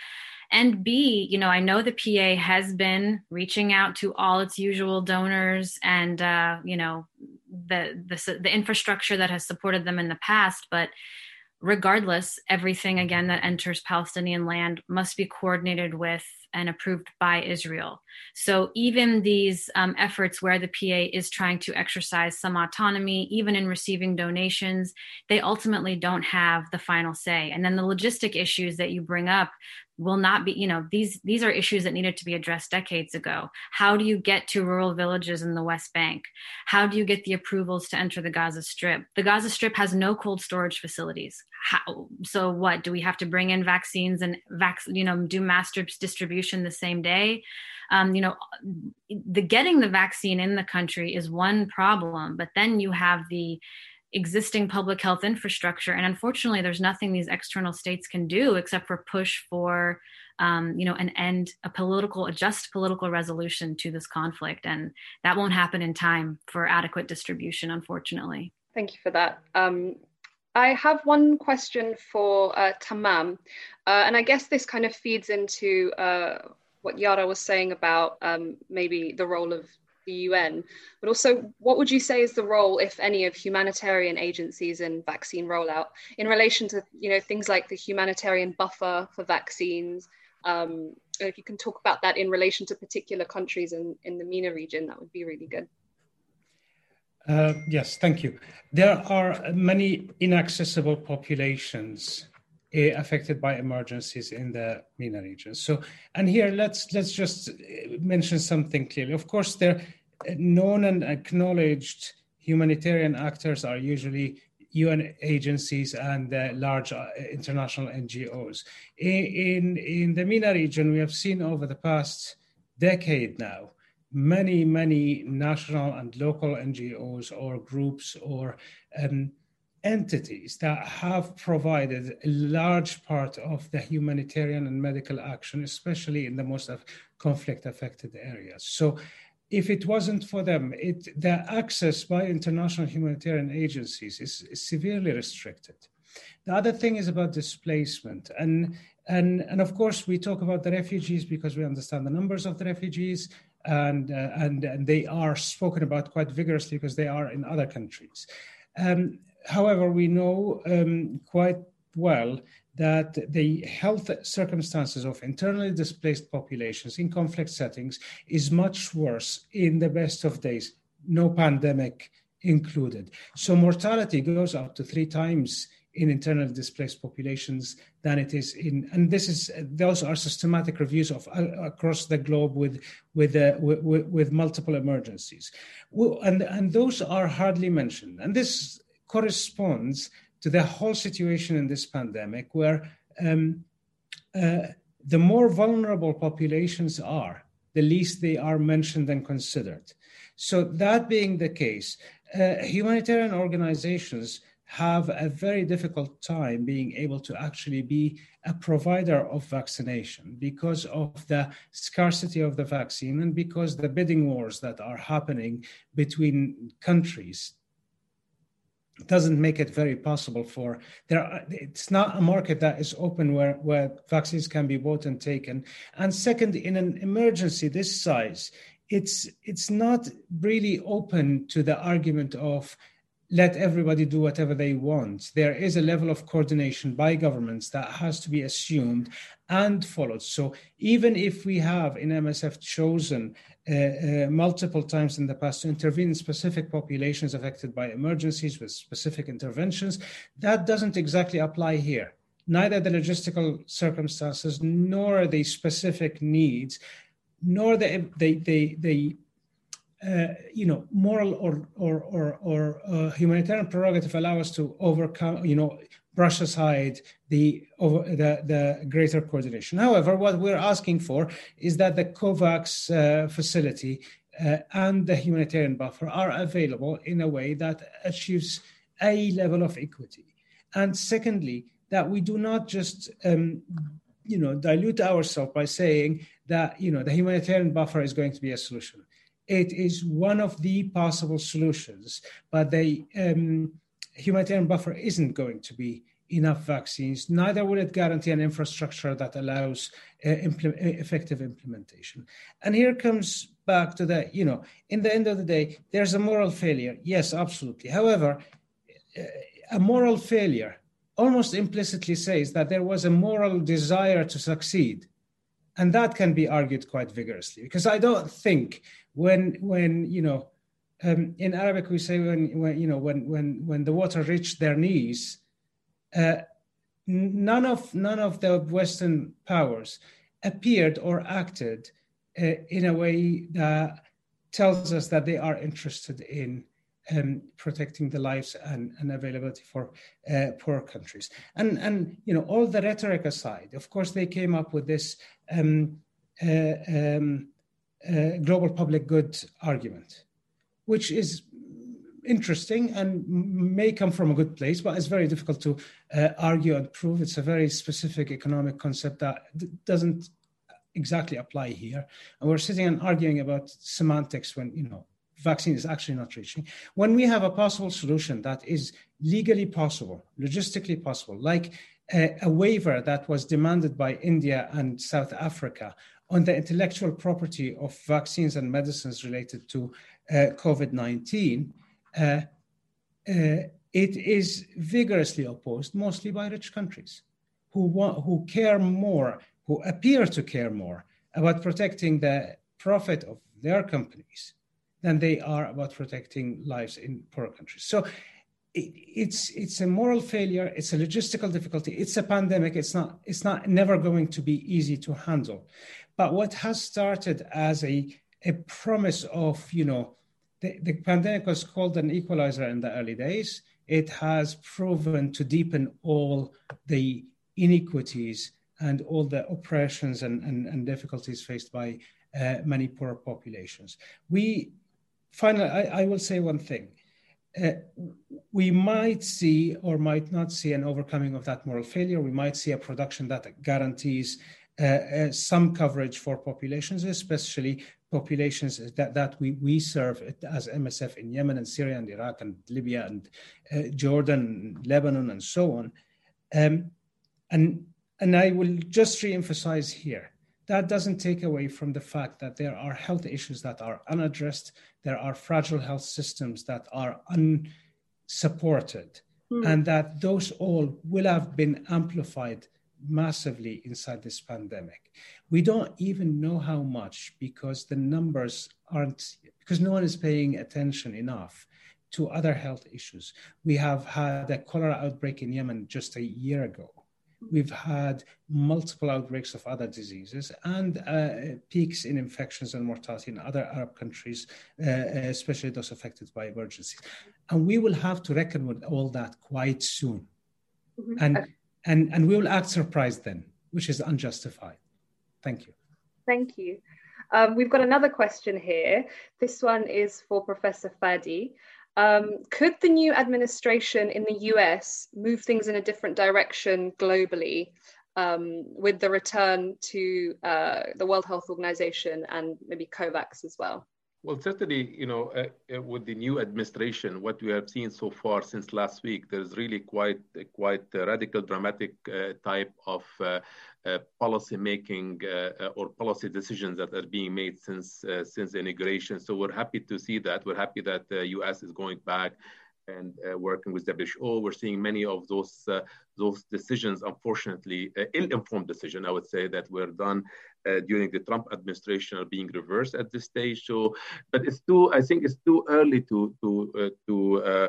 and b you know i know the pa has been reaching out to all its usual donors and uh, you know the, the the infrastructure that has supported them in the past but regardless everything again that enters palestinian land must be coordinated with and approved by Israel. So even these um, efforts where the PA is trying to exercise some autonomy, even in receiving donations, they ultimately don't have the final say. And then the logistic issues that you bring up, will not be you know these these are issues that needed to be addressed decades ago. How do you get to rural villages in the west bank? How do you get the approvals to enter the gaza strip? The gaza strip has no cold storage facilities. How so what? Do we have to bring in vaccines and vac you know do mass distribution the same day? Um, you know the getting the vaccine in the country is one problem but then you have the existing public health infrastructure. And unfortunately there's nothing these external states can do except for push for um, you know an end a political a just political resolution to this conflict. And that won't happen in time for adequate distribution unfortunately. Thank you for that. Um, I have one question for uh, Tammam, uh, and I guess this kind of feeds into uh, what Yara was saying about um, maybe the role of the UN, but also what would you say is the role, if any, of humanitarian agencies in vaccine rollout in relation to you know things like the humanitarian buffer for vaccines? Um, if you can talk about that in relation to particular countries in, in the MENA region, that would be really good. Uh, yes, thank you. There are many inaccessible populations affected by emergencies in the MENA region. So, and here let's let's just uh, mention something clearly. Of course, there uh, known and acknowledged humanitarian actors are usually UN agencies and uh, large uh, international NGOs. In, in the MENA region, we have seen over the past decade now many, many national and local NGOs or groups or um, entities that have provided a large part of the humanitarian and medical action, especially in the most conflict affected areas. So if it wasn't for them, it, the access by international humanitarian agencies is, is severely restricted. The other thing is about displacement. And, and, and of course, we talk about the refugees because we understand the numbers of the refugees, and, uh, and, and they are spoken about quite vigorously because they are in other countries. Um, however, we know um, quite well that the health circumstances of internally displaced populations in conflict settings is much worse in the best of days, no pandemic included. So mortality goes up to three times in internally displaced populations than it is in and this is those are systematic reviews of uh, across the globe with with, uh, with, with multiple emergencies and and those are hardly mentioned and this corresponds to the whole situation in this pandemic, where um, uh, the more vulnerable populations are, the least they are mentioned and considered. So, that being the case, uh, humanitarian organizations have a very difficult time being able to actually be a provider of vaccination because of the scarcity of the vaccine and because the bidding wars that are happening between countries doesn't make it very possible for there are, it's not a market that is open where where vaccines can be bought and taken and second in an emergency this size it's it's not really open to the argument of let everybody do whatever they want. There is a level of coordination by governments that has to be assumed and followed. So even if we have in MSF chosen uh, uh, multiple times in the past to intervene in specific populations affected by emergencies with specific interventions. That doesn't exactly apply here. Neither the logistical circumstances nor the specific needs, nor the the the, the uh, you know moral or or or, or uh, humanitarian prerogative allow us to overcome you know brush aside the, the, the greater coordination. However, what we're asking for is that the COVAX uh, facility uh, and the humanitarian buffer are available in a way that achieves a level of equity. And secondly, that we do not just um, you know dilute ourselves by saying that you know the humanitarian buffer is going to be a solution. It is one of the possible solutions, but they um, humanitarian buffer isn't going to be enough vaccines, neither will it guarantee an infrastructure that allows uh, impl- uh, effective implementation. And here comes back to that, you know, in the end of the day, there's a moral failure. Yes, absolutely. However, uh, a moral failure almost implicitly says that there was a moral desire to succeed. And that can be argued quite vigorously because I don't think when, when you know, um, in Arabic we say when, when you know when when when the water reached their knees, uh, none of none of the Western powers appeared or acted uh, in a way that tells us that they are interested in um, protecting the lives and, and availability for uh, poor countries. And and you know all the rhetoric aside, of course they came up with this um, uh, um, uh, global public good argument, which is interesting and may come from a good place, but it's very difficult to uh, argue and prove. It's a very specific economic concept that doesn't exactly apply here. And we're sitting and arguing about semantics when, you know, vaccine is actually not reaching. When we have a possible solution that is legally possible, logistically possible, like a, a waiver that was demanded by India and South Africa on the intellectual property of vaccines and medicines related to COVID 19, uh, uh, it is vigorously opposed mostly by rich countries who, want, who care more, who appear to care more about protecting the profit of their companies than they are about protecting lives in poor countries. So it, it's it's a moral failure. It's a logistical difficulty. It's a pandemic. It's not it's not never going to be easy to handle. But what has started as a a promise of you know the, the pandemic was called an equalizer in the early days. It has proven to deepen all the inequities and all the oppressions and, and, and difficulties faced by uh, many poor populations. We finally, I, I will say one thing. Uh, we might see or might not see an overcoming of that moral failure. We might see a production that guarantees uh, uh, some coverage for populations, especially populations that, that we, we serve as MSF in Yemen and Syria and Iraq and Libya and uh, Jordan, Lebanon, and so on. Um, and, and I will just re-emphasize here that doesn't take away from the fact that there are health issues that are unaddressed, there are fragile health systems that are unsupported, mm. and that those all will have been amplified massively inside this pandemic. We don't even know how much because the numbers aren't, because no one is paying attention enough to other health issues. We have had a cholera outbreak in Yemen just a year ago. We've had multiple outbreaks of other diseases and uh, peaks in infections and mortality in other Arab countries, uh, especially those affected by emergencies. And we will have to reckon with all that quite soon. Mm-hmm. And, and, and we will act surprised then, which is unjustified. Thank you. Thank you. Um, we've got another question here. This one is for Professor Fadi. Um, could the new administration in the US move things in a different direction globally um, with the return to uh, the World Health Organization and maybe COVAX as well? Well, certainly, you know, uh, uh, with the new administration, what we have seen so far since last week, there's really quite, quite a radical, dramatic uh, type of uh, uh, policy making uh, or policy decisions that are being made since since inauguration. So we're happy to see that. We're happy that the U.S. is going back and uh, working with WHO. We're seeing many of those uh, those decisions, unfortunately, uh, ill-informed decision, I would say, that were done uh, during the Trump administration are being reversed at this stage. So, but it's too, I think it's too early to to uh, to uh,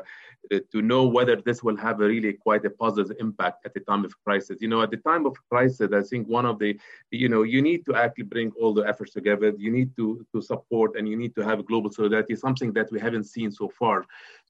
to know whether this will have a really quite a positive impact at the time of crisis. You know, at the time of crisis, I think one of the, you know, you need to actually bring all the efforts together. You need to to support and you need to have global solidarity, something that we haven't seen so far.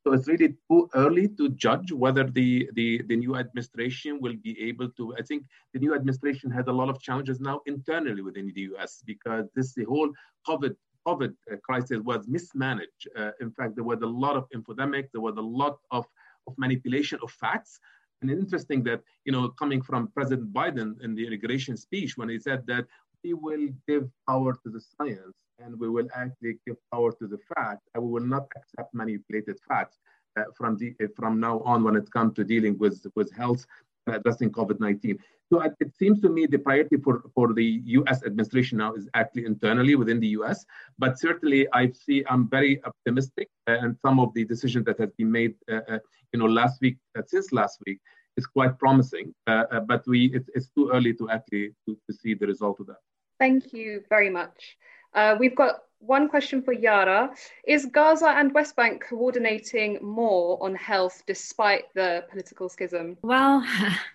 So it's really too early to judge whether the, the, the new administration will be able to. I think the new administration has a lot of challenges now internally within the US because this the whole COVID COVID uh, crisis was mismanaged. Uh, in fact, there was a lot of infodemic, there was a lot of, of manipulation of facts. And it's interesting that, you know, coming from President Biden in the inauguration speech, when he said that we will give power to the science and we will actually give power to the fact, and we will not accept manipulated facts uh, from the, uh, from now on when it comes to dealing with with health and addressing COVID-19. So it seems to me the priority for, for the U.S. administration now is actually internally within the U.S. But certainly, I see I'm very optimistic, uh, and some of the decisions that have been made, uh, uh, you know, last week uh, since last week is quite promising. but we it, it's too early to actually to, to see the result of that. Thank you very much. Uh, we've got one question for Yara. Is Gaza and West Bank coordinating more on health despite the political schism? Well,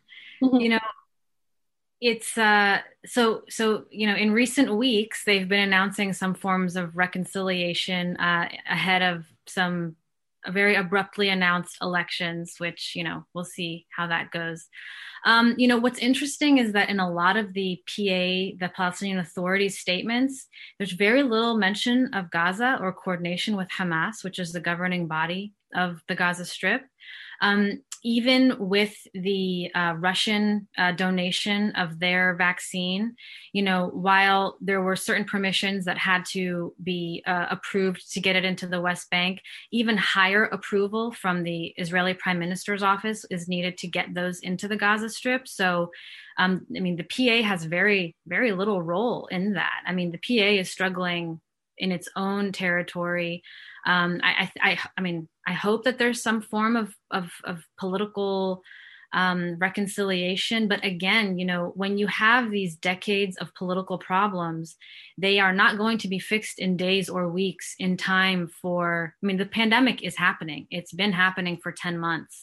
you know, it's uh, so so you know in recent weeks they've been announcing some forms of reconciliation uh, ahead of some very abruptly announced elections, which you know we'll see how that goes. Um, you know what's interesting is that in a lot of the PA, the Palestinian Authority's statements, there's very little mention of Gaza or coordination with Hamas, which is the governing body of the Gaza Strip. Um, even with the uh, Russian uh, donation of their vaccine, you know, while there were certain permissions that had to be uh, approved to get it into the West Bank, even higher approval from the Israeli Prime Minister's office is needed to get those into the Gaza Strip. So, um, I mean, the PA has very, very little role in that. I mean, the PA is struggling in its own territory. Um, I, I, I, mean, I hope that there's some form of of, of political um, reconciliation. But again, you know, when you have these decades of political problems, they are not going to be fixed in days or weeks in time for. I mean, the pandemic is happening. It's been happening for ten months.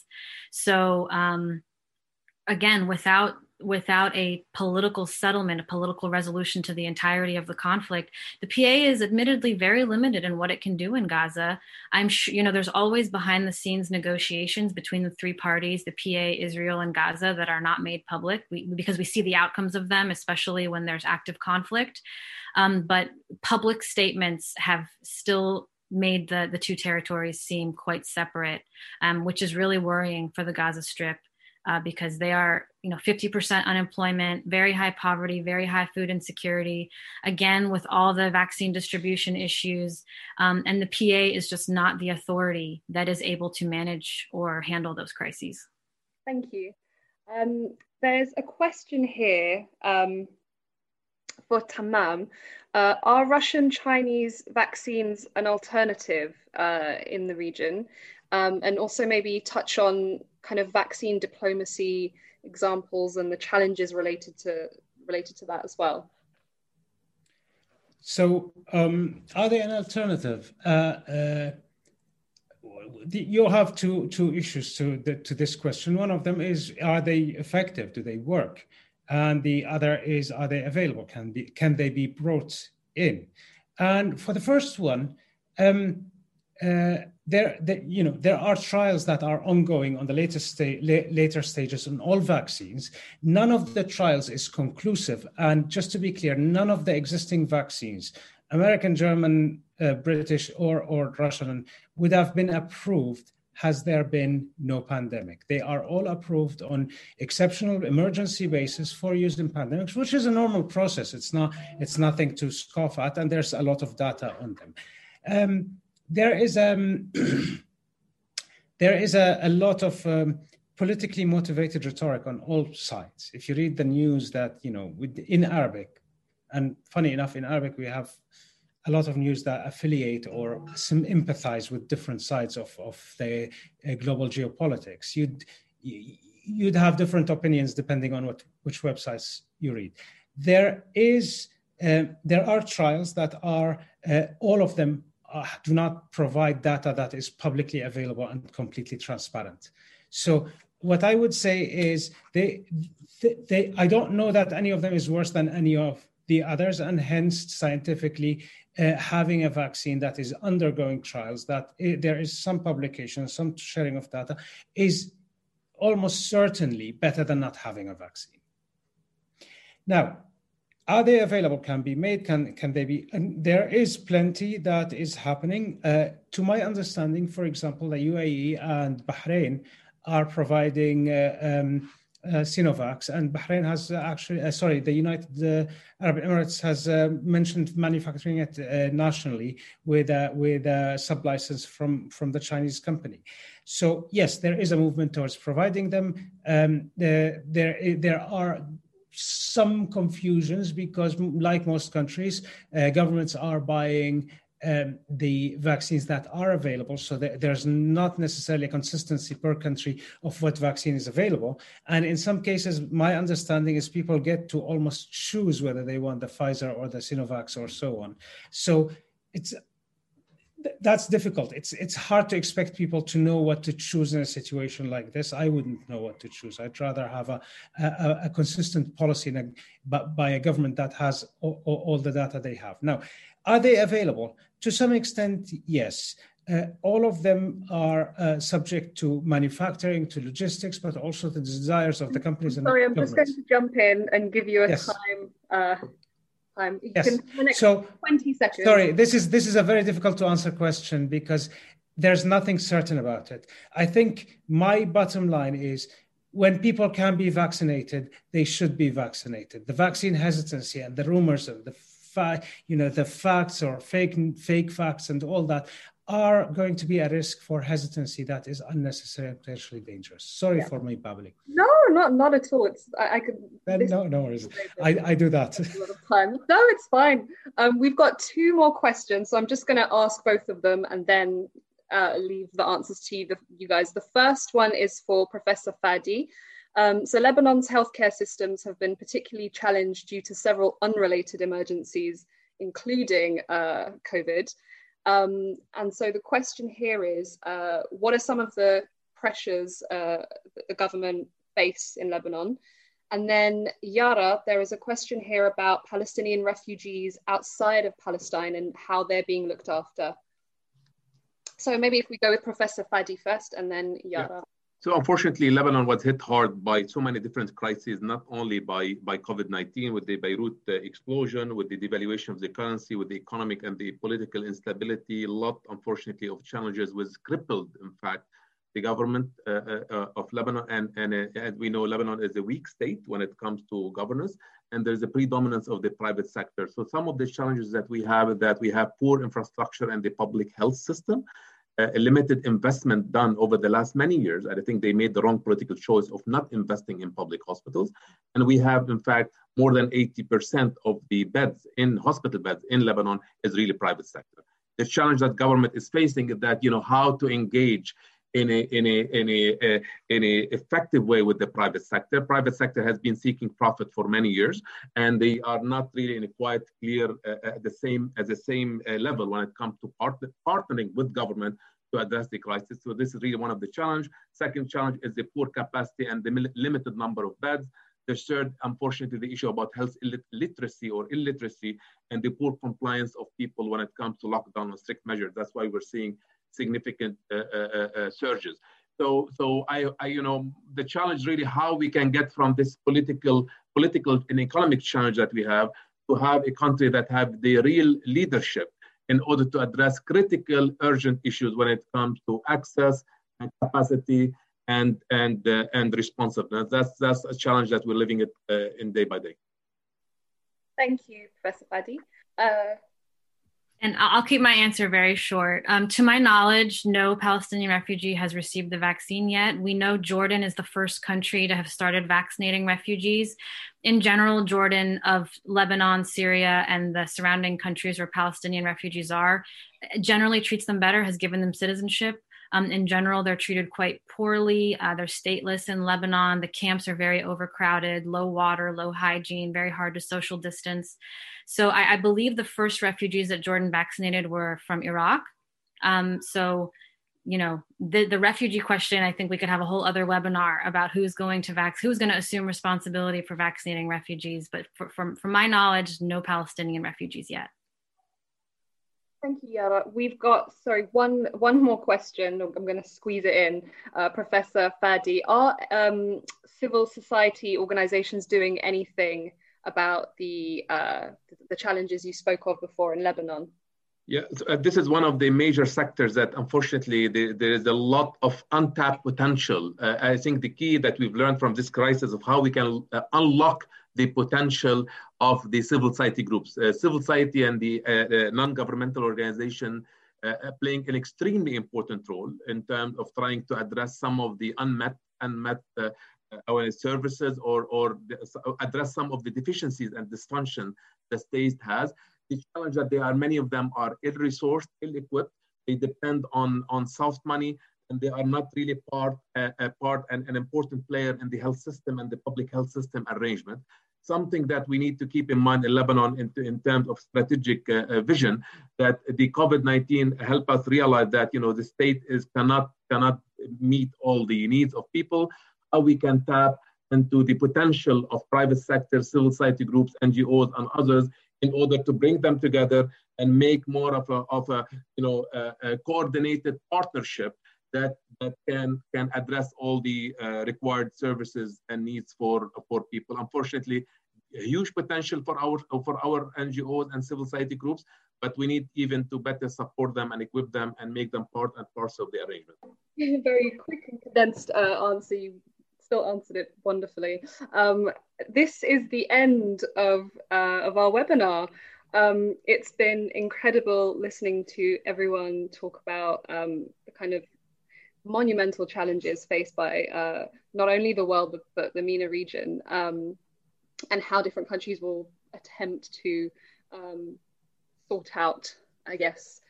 So um, again, without without a political settlement, a political resolution to the entirety of the conflict, the PA is admittedly very limited in what it can do in Gaza. I'm sure, you know, there's always behind the scenes negotiations between the three parties, the PA, Israel, and Gaza, that are not made public we, because we see the outcomes of them, especially when there's active conflict. Um, but public statements have still made the, the two territories seem quite separate, um, which is really worrying for the Gaza Strip uh, because they are, you know, 50% unemployment, very high poverty, very high food insecurity. Again, with all the vaccine distribution issues, um, and the PA is just not the authority that is able to manage or handle those crises. Thank you. Um, there's a question here um, for Tammam. Uh, are Russian Chinese vaccines an alternative uh, in the region? Um, and also maybe touch on kind of vaccine diplomacy examples and the challenges related to related to that as well. So, um, are they an alternative? Uh, uh, you have two two issues to the, to this question. One of them is are they effective? Do they work? And the other is are they available? Can be can they be brought in? And for the first one, um, uh, there, the, you know, there are trials that are ongoing on the latest sta- la- later stages on all vaccines. None of the trials is conclusive, and just to be clear, none of the existing vaccines, American, German, uh, British, or or Russian, would have been approved has there been no pandemic. They are all approved on exceptional emergency basis for use in pandemics, which is a normal process. It's not it's nothing to scoff at, and there's a lot of data on them. Um, there is um, there is a, a lot of um, politically motivated rhetoric on all sides. If you read the news that you know in Arabic, and funny enough, in Arabic we have a lot of news that affiliate or empathize with different sides of, of the uh, global geopolitics. You'd you'd have different opinions depending on what which websites you read. There is uh, there are trials that are uh, all of them uh, do not provide data that is publicly available and completely transparent. So what I would say is they, they, I don't know that any of them is worse than any of the others, and hence scientifically uh, having a vaccine that is undergoing trials, that it, there is some publication, some sharing of data, is almost certainly better than not having a vaccine. Now, are they available can be made can can they be and there is plenty that is happening uh, to my understanding for example the uae and bahrain are providing uh, um, uh, and Bahrain has actually, uh, sorry, the United uh, Arab Emirates has uh, mentioned manufacturing it uh, nationally with uh, with a sub license from from the Chinese company. So yes, there is a movement towards providing them. Um, there there are some confusions because, like most countries, uh, governments are buying um, the vaccines that are available. So there's not necessarily a consistency per country of what vaccine is available. And in some cases, my understanding is people get to almost choose whether they want the Pfizer or the Sinovac or so on. So it's that's difficult. It's it's hard to expect people to know what to choose in a situation like this. I wouldn't know what to choose. I'd rather have a a, a consistent policy, a, by a government that has all, all, the data they have. Now, are they available? To some extent, yes. Uh, all of them are uh, subject to manufacturing, to logistics, but also the desires of the companies. Sorry, I'm just going to jump in and give you a yes. time uh, time. You yes. so 20 seconds. Sorry, this is this is a very difficult to answer question because there's nothing certain about it. I think my bottom line is when people can be vaccinated, they should be vaccinated. The vaccine hesitancy and the rumors and the fa- you know the facts or fake fake facts and all that are going to be a risk for hesitancy that is unnecessary and potentially dangerous. Sorry yeah. for my babbling. No, not not at all. It's I, I could. no, no worries. I, I do that. No, it's fine. Um, we've got two more questions, so I'm just going to ask both of them and then uh, leave the answers to you, the, you guys. The first one is for Professor Fadi. Um, so Lebanon's healthcare systems have been particularly challenged due to several unrelated emergencies, including uh, COVID. Um, and so the question here is, uh, what are some of the pressures uh, that the government face in Lebanon? And then Yara, there is a question here about Palestinian refugees outside of Palestine and how they're being looked after. So maybe if we go with Professor Fadi first and then Yara. Yeah. So unfortunately, Lebanon was hit hard by so many different crises, not only by, by COVID-19, with the Beirut uh, explosion, with the devaluation of the currency, with the economic and the political instability, a lot, unfortunately, of challenges was crippled, in fact, the government uh, uh, uh of Lebanon. And, and uh, as we know, Lebanon is a weak state when it comes to governance, and there's a predominance of the private sector. So some of the challenges that we have that we have poor infrastructure and the public health system a limited investment done over the last many years. And I think they made the wrong political choice of not investing in public hospitals. And we have, in fact, more than 80% of the beds in hospital beds in Lebanon is really private sector. The challenge that government is facing is that, you know, how to engage in a, in a, in a, uh, in a effective way with the private sector. Private sector has been seeking profit for many years, and they are not really in a quite clear uh, at the same at the same uh, level when it comes to part, partnering with government to address the crisis. So this is really one of the challenge. Second challenge is the poor capacity and the limited number of beds. The third, unfortunately, the issue about health literacy or illiteracy and the poor compliance of people when it comes to lockdown and strict measures. That's why we're seeing significant uh, uh, uh, surges. So, so I, I, you know, the challenge really how we can get from this political, political and economic challenge that we have to have a country that have the real leadership in order to address critical, urgent issues when it comes to access and capacity and and uh, and responsiveness. That's that's a challenge that we're living it uh, in day by day. Thank you, Professor Fadi. Uh, and I'll keep my answer very short. Um, to my knowledge, no Palestinian refugee has received the vaccine yet. We know Jordan is the first country to have started vaccinating refugees. In general, Jordan, of Lebanon, Syria, and the surrounding countries where Palestinian refugees are, generally treats them better, has given them citizenship. Um, in general, they're treated quite poorly. Uh, they're stateless in Lebanon. The camps are very overcrowded, low water, low hygiene, very hard to social distance. So I, I believe the first refugees that Jordan vaccinated were from Iraq. Um, so you know the the refugee question i think we could have a whole other webinar about who's going to vac who's going to assume responsibility for vaccinating refugees but for, from from my knowledge no palestinian refugees yet Thank you, Yara. We've got, sorry, one one more question. I'm going to squeeze it in. Uh, Professor Fadi, are um, civil society organizations doing anything about the, uh, the challenges you spoke of before in Lebanon? Yeah, uh, this is one of the major sectors that unfortunately there, there is a lot of untapped potential. Uh, I think the key that we've learned from this crisis of how we can uh, unlock the potential of the civil society groups. Uh, civil society and the uh, uh non-governmental organization uh, playing an extremely important role in terms of trying to address some of the unmet unmet awareness services or, or address some of the deficiencies and dysfunction the state has. The challenge that there are many of them are ill-resourced, ill-equipped. They depend on, on soft money and they are not really part, uh, a part and an important player in the health system and the public health system arrangement. Something that we need to keep in mind in Lebanon in, in terms of strategic uh, uh vision, that the COVID-19 help us realize that you know the state is cannot cannot meet all the needs of people. How we can tap into the potential of private sector, civil society groups, NGOs, and others in order to bring them together and make more of a, of a you know a, a coordinated partnership that that can can address all the uh, required services and needs for for people. Unfortunately, huge potential for our for our NGOs and civil society groups, but we need even to better support them and equip them and make them part and parcel of the arrangement. Very quick and condensed uh, answer. You still answered it wonderfully. Um, this is the end of uh, of our webinar. Um, it's been incredible listening to everyone talk about um, the kind of monumental challenges faced by uh, not only the world but, but the MENA region, um, and how different countries will attempt to um, sort out, I guess,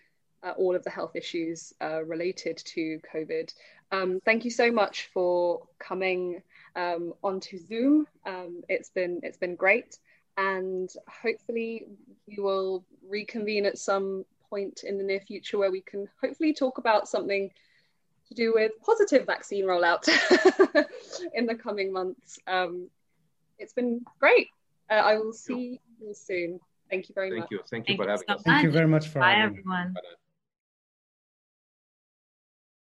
uh, all of the health issues uh, related to COVID. Um, thank you so much for coming um, onto Zoom. Um, it's been it's been great, and hopefully we will reconvene at some point in the near future where we can hopefully talk about something to do with positive vaccine rollout in the coming months. Um, it's been great. Uh, I will see you soon. Thank you very Thank much. You. Thank you. Thank you for having so us. Thank you very much for Bye, having everyone. Bye.